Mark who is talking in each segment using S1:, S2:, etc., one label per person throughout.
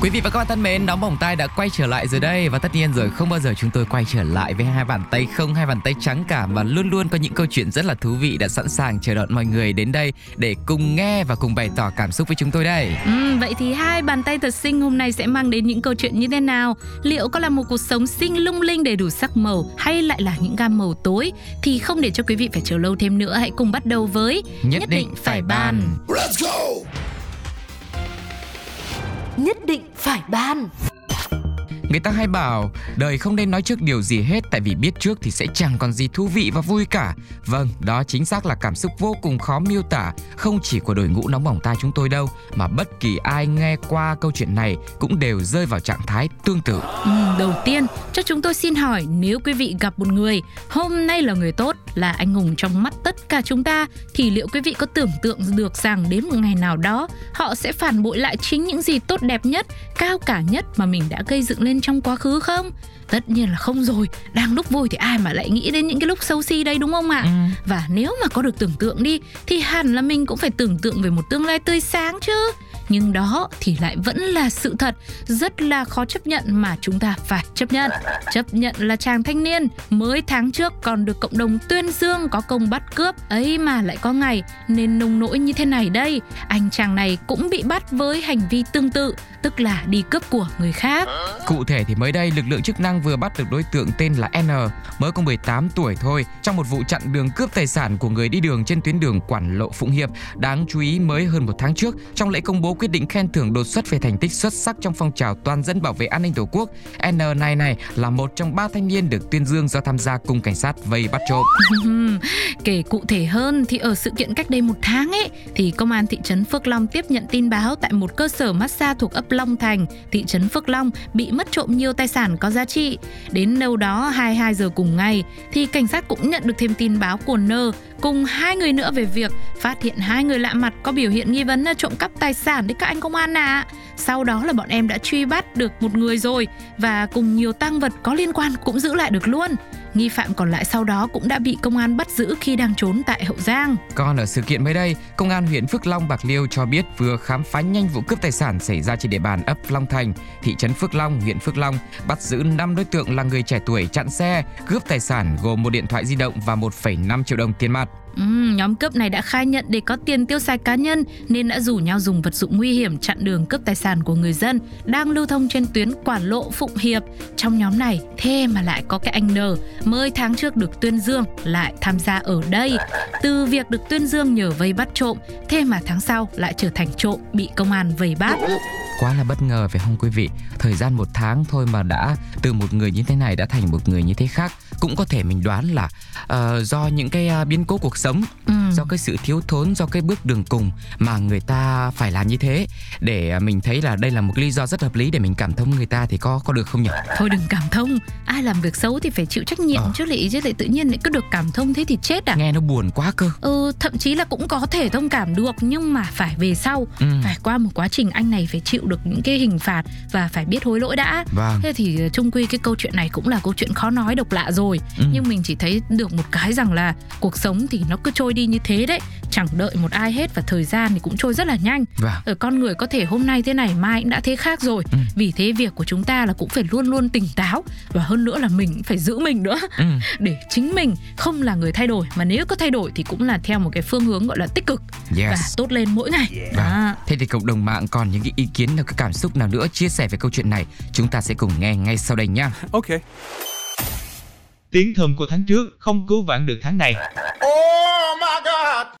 S1: Quý vị và các bạn thân mến, nóng bỏng tai đã quay trở lại rồi đây và tất nhiên rồi không bao giờ chúng tôi quay trở lại với hai bàn tay không, hai bàn tay trắng cả mà luôn luôn có những câu chuyện rất là thú vị đã sẵn sàng chờ đón mọi người đến đây để cùng nghe và cùng bày tỏ cảm xúc với chúng tôi đây.
S2: Ừ, vậy thì hai bàn tay thật xinh hôm nay sẽ mang đến những câu chuyện như thế nào? Liệu có là một cuộc sống xinh lung linh đầy đủ sắc màu hay lại là những gam màu tối? Thì không để cho quý vị phải chờ lâu thêm nữa, hãy cùng bắt đầu với
S1: Nhất, định, phải ban.
S3: Nhất định phải ban.
S1: Người ta hay bảo đời không nên nói trước điều gì hết tại vì biết trước thì sẽ chẳng còn gì thú vị và vui cả. Vâng, đó chính xác là cảm xúc vô cùng khó miêu tả, không chỉ của đội ngũ nóng bỏng tai chúng tôi đâu, mà bất kỳ ai nghe qua câu chuyện này cũng đều rơi vào trạng thái tương tự.
S2: Ừ, đầu tiên, cho chúng tôi xin hỏi nếu quý vị gặp một người hôm nay là người tốt, là anh hùng trong mắt tất cả chúng ta thì liệu quý vị có tưởng tượng được rằng đến một ngày nào đó họ sẽ phản bội lại chính những gì tốt đẹp nhất, cao cả nhất mà mình đã gây dựng lên trong quá khứ không? Tất nhiên là không rồi, đang lúc vui thì ai mà lại nghĩ đến những cái lúc xấu xí đây đúng không ạ?
S1: Ừ.
S2: Và nếu mà có được tưởng tượng đi thì hẳn là mình cũng phải tưởng tượng về một tương lai tươi sáng chứ nhưng đó thì lại vẫn là sự thật. Rất là khó chấp nhận mà chúng ta phải chấp nhận. Chấp nhận là chàng thanh niên mới tháng trước còn được cộng đồng tuyên dương có công bắt cướp ấy mà lại có ngày. Nên nông nỗi như thế này đây anh chàng này cũng bị bắt với hành vi tương tự tức là đi cướp của người khác.
S1: Cụ thể thì mới đây lực lượng chức năng vừa bắt được đối tượng tên là N, mới có 18 tuổi thôi, trong một vụ chặn đường cướp tài sản của người đi đường trên tuyến đường Quản Lộ Phụng Hiệp. Đáng chú ý mới hơn một tháng trước, trong lễ công bố quyết định khen thưởng đột xuất về thành tích xuất sắc trong phong trào toàn dân bảo vệ an ninh tổ quốc, N này này là một trong ba thanh niên được tuyên dương do tham gia cùng cảnh sát vây bắt trộm.
S2: Kể cụ thể hơn thì ở sự kiện cách đây một tháng ấy thì công an thị trấn Phước Long tiếp nhận tin báo tại một cơ sở massage thuộc ấp Long Thành, thị trấn Phước Long bị mất trộm nhiều tài sản có giá trị. Đến đâu đó 22 giờ cùng ngày thì cảnh sát cũng nhận được thêm tin báo của N cùng hai người nữa về việc phát hiện hai người lạ mặt có biểu hiện nghi vấn là trộm cắp tài sản đấy các anh công an ạ. Sau đó là bọn em đã truy bắt được một người rồi và cùng nhiều tăng vật có liên quan cũng giữ lại được luôn. Nghi phạm còn lại sau đó cũng đã bị công an bắt giữ khi đang trốn tại Hậu Giang.
S1: Còn ở sự kiện mới đây, Công an huyện Phước Long Bạc Liêu cho biết vừa khám phá nhanh vụ cướp tài sản xảy ra trên địa bàn ấp Long Thành, thị trấn Phước Long, huyện Phước Long, bắt giữ 5 đối tượng là người trẻ tuổi chặn xe, cướp tài sản gồm một điện thoại di động và 1,5 triệu đồng tiền mặt.
S2: Ừ, nhóm cướp này đã khai nhận để có tiền tiêu xài cá nhân nên đã rủ nhau dùng vật dụng nguy hiểm chặn đường cướp tài sản của người dân đang lưu thông trên tuyến Quản Lộ Phụng Hiệp. Trong nhóm này, thế mà lại có cái anh N mới tháng trước được tuyên dương lại tham gia ở đây. Từ việc được tuyên dương nhờ vây bắt trộm, thế mà tháng sau lại trở thành trộm bị công an vây bắt.
S1: Quá là bất ngờ phải không quý vị? Thời gian một tháng thôi mà đã từ một người như thế này đã thành một người như thế khác. Cũng có thể mình đoán là ờ, do những cái uh, biến cố cuộc sống,
S2: Ừ.
S1: do cái sự thiếu thốn, do cái bước đường cùng mà người ta phải làm như thế để uh, mình thấy là đây là một lý do rất hợp lý để mình cảm thông người ta thì có có được không nhỉ?
S2: Thôi đừng cảm thông, ai làm việc xấu thì phải chịu trách nhiệm
S1: Ờ.
S2: chứ lại chứ lại tự nhiên lại cứ được cảm thông thế thì chết à?
S1: Nghe nó buồn quá cơ.
S2: Ừ, thậm chí là cũng có thể thông cảm được nhưng mà phải về sau
S1: Ừ.
S2: phải qua một quá trình anh này phải chịu được những cái hình phạt và phải biết hối lỗi đã
S1: Vâng.
S2: thế thì ờ, chung quy cái câu chuyện này cũng là câu chuyện khó nói độc lạ rồi
S1: Ừ.
S2: nhưng mình chỉ thấy được một cái rằng là cuộc sống thì nó cứ trôi đi như thế đấy chẳng đợi một ai hết và thời gian thì cũng trôi rất là nhanh
S1: Vâng.
S2: ở con người có thể hôm nay thế này mai cũng đã thế khác rồi
S1: Ừ.
S2: vì thế việc của chúng ta là cũng phải luôn luôn tỉnh táo và hơn nữa là mình cũng phải giữ mình nữa
S1: Ừ.
S2: để chính mình không là người thay đổi mà nếu có thay đổi thì cũng là theo một cái phương hướng gọi là tích cực và
S1: Yes.
S2: tốt lên mỗi ngày
S1: Vâng.
S2: Đó.
S1: Thế thì cộng đồng mạng còn những cái ý kiến hay cái cảm xúc nào nữa chia sẻ về câu chuyện này chúng ta sẽ cùng nghe ngay sau đây nha.
S4: Okay.
S5: Tiếng thơm của tháng trước không cứu vãn được tháng này.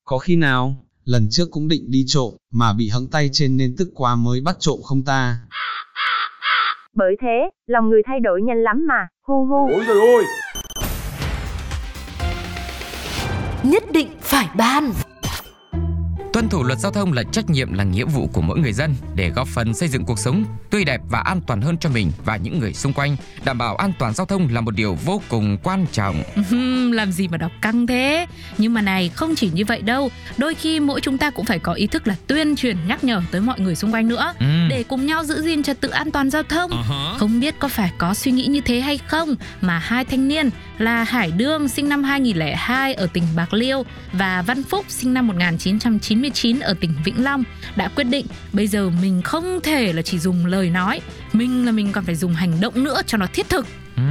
S6: Có khi nào, lần trước cũng định đi trộm, mà bị hẫng tay trên nên tức quá mới bắt trộm không ta?
S7: Bởi thế, lòng người thay đổi nhanh lắm mà, hu hu.
S4: Ôi trời ơi.
S3: Nhất định phải ban
S1: Tuân thủ luật giao thông là trách nhiệm là nghĩa vụ của mỗi người dân để góp phần xây dựng cuộc sống tươi đẹp và an toàn hơn cho mình và những người xung quanh. Đảm bảo an toàn giao thông là một điều vô cùng quan trọng.
S2: Làm gì mà đọc căng thế nhưng mà này không chỉ như vậy đâu đôi khi mỗi chúng ta cũng phải có ý thức là tuyên truyền nhắc nhở tới mọi người xung quanh nữa
S1: Ừ.
S2: để cùng nhau giữ gìn trật tự an toàn giao thông
S1: Uh-huh.
S2: không biết có phải có suy nghĩ như thế hay không mà hai thanh niên là Hải Đương sinh năm 2002 ở tỉnh Bạc Liêu và Văn Phúc sinh năm 1999 ở tỉnh Vĩnh Long đã quyết định bây giờ mình không thể là chỉ dùng lời nói, mình là mình còn phải dùng hành động nữa cho nó thiết thực.
S1: Ừ,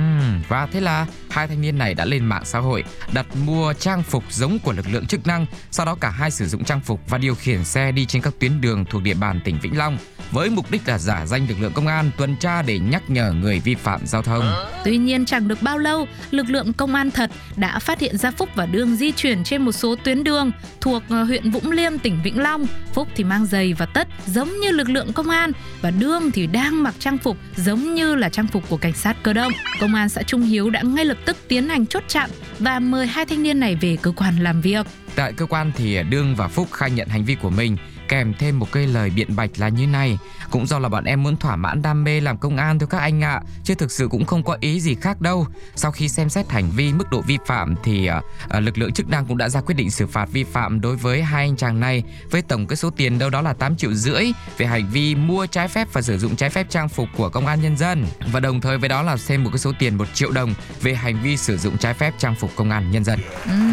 S1: và thế là hai thanh niên này đã lên mạng xã hội đặt mua trang phục giống của lực lượng chức năng. Sau đó cả hai sử dụng trang phục và điều khiển xe đi trên các tuyến đường thuộc địa bàn tỉnh Vĩnh Long với mục đích là giả danh lực lượng công an tuần tra để nhắc nhở người vi phạm giao thông.
S2: Tuy nhiên chẳng được bao lâu, lực lượng công an thật đã phát hiện ra Phúc và Đương di chuyển trên một số tuyến đường thuộc ờ, huyện Vũng Liêm, tỉnh Vĩnh Long. Phúc thì mang giày và tất giống như lực lượng công an và Đương thì đang mặc trang phục giống như là trang phục của cảnh sát cơ động. Công an xã Trung Hiếu đã ngay lập tức tiến hành chốt chặn và mời hai thanh niên này về cơ quan làm việc.
S1: Tại cơ quan thì Đương và Phúc khai nhận hành vi của mình kèm thêm một cây lời biện bạch là như này cũng do là bọn em muốn thỏa mãn đam mê làm công an thôi các anh ạ chứ thực sự cũng không có ý gì khác đâu sau khi xem xét hành vi mức độ vi phạm thì à, à, lực lượng chức năng cũng đã ra quyết định xử phạt vi phạm đối với hai anh chàng này với tổng cái số tiền đâu đó là 8 triệu rưỡi về hành vi mua trái phép và sử dụng trái phép trang phục của công an nhân dân và đồng thời với đó là thêm một cái số tiền 1 triệu đồng về hành vi sử dụng trái phép trang phục công an nhân dân.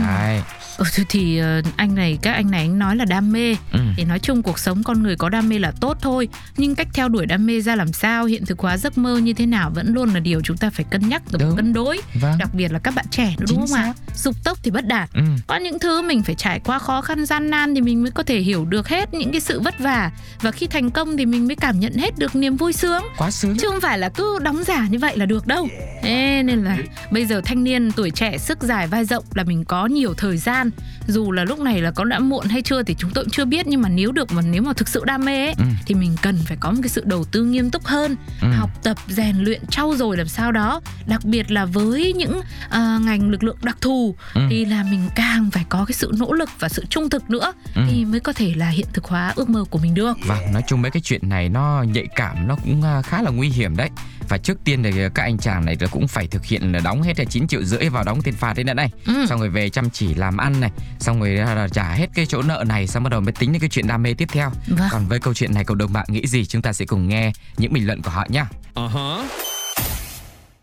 S1: Đấy.
S2: Ừ, thì, ờ, anh này các anh này anh nói là đam mê
S1: Ừ.
S2: thì nói chung cuộc sống con người có đam mê là tốt thôi nhưng cách theo đuổi đam mê ra làm sao hiện thực hóa giấc mơ như thế nào vẫn luôn là điều chúng ta phải cân nhắc
S1: Đúng.
S2: và cân đối
S1: Vâng.
S2: đặc biệt là các bạn trẻ nữa
S1: Chính
S2: đúng không ạ dục tốc thì bất đạt
S1: Ừ.
S2: có những thứ mình phải trải qua khó khăn gian nan thì mình mới có thể hiểu được hết những cái sự vất vả và khi thành công thì mình mới cảm nhận hết được niềm vui sướng
S1: Quá sướng.
S2: chứ không phải là cứ đóng giả như vậy là được đâu Ê, nên là bây giờ thanh niên tuổi trẻ sức dài vai rộng là mình có nhiều thời gian dù là lúc này là có đã muộn hay chưa thì chúng tôi cũng chưa biết nhưng mà nếu được mà nếu mà thực sự đam mê ấy,
S1: Ừ.
S2: thì mình cần phải có một cái sự đầu tư nghiêm túc hơn
S1: Ừ.
S2: học tập rèn luyện trau dồi làm sao đó đặc biệt là với những à, ngành lực lượng đặc thù
S1: Ừ.
S2: thì là mình càng phải có cái sự nỗ lực và sự trung thực nữa
S1: Ừ.
S2: thì mới có thể là hiện thực hóa ước mơ của mình được
S1: Vâng, nói chung mấy cái chuyện này nó nhạy cảm, nó cũng à, khá là nguy hiểm đấy. Và trước tiên thì các anh chàng này là cũng phải thực hiện là đóng hết là 9 triệu rưỡi vào đóng tiền phạt đấy nữa này.
S2: ừ.
S1: Xong rồi về chăm chỉ làm ăn này, xong rồi là trả hết cái chỗ nợ này, xong bắt đầu mới tính đến cái chuyện đam mê tiếp theo.
S2: Vâng.
S1: Còn với câu chuyện này cộng đồng mạng nghĩ gì chúng ta sẽ cùng nghe những bình luận của họ nhá.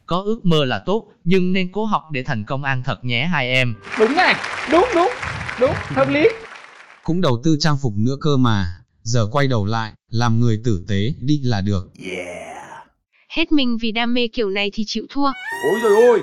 S8: Có ước mơ là tốt, nhưng nên cố học để thành công an thật nhé hai em.
S9: đúng này đúng đúng đúng hợp lý
S6: Cũng đầu tư trang phục nữa cơ mà. Giờ quay đầu lại, làm người tử tế đi là được.
S10: Hết mình vì đam mê kiểu này thì chịu thua.
S9: ôi rồi ôi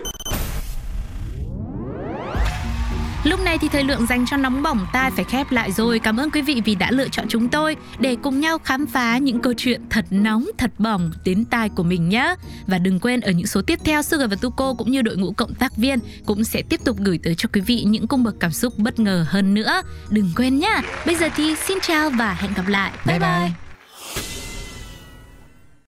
S2: Lúc này thì thời lượng dành cho nóng bỏng tai phải khép lại rồi. Cảm ơn quý vị vì đã lựa chọn chúng tôi để cùng nhau khám phá những câu chuyện thật nóng, thật bỏng đến tai của mình nhé. Và đừng quên ở những số tiếp theo Sugar và Tuko cũng như đội ngũ cộng tác viên cũng sẽ tiếp tục gửi tới cho quý vị những cung bậc cảm xúc bất ngờ hơn nữa. Đừng quên nhá. Bây giờ thì xin chào và hẹn gặp lại. bye. bye.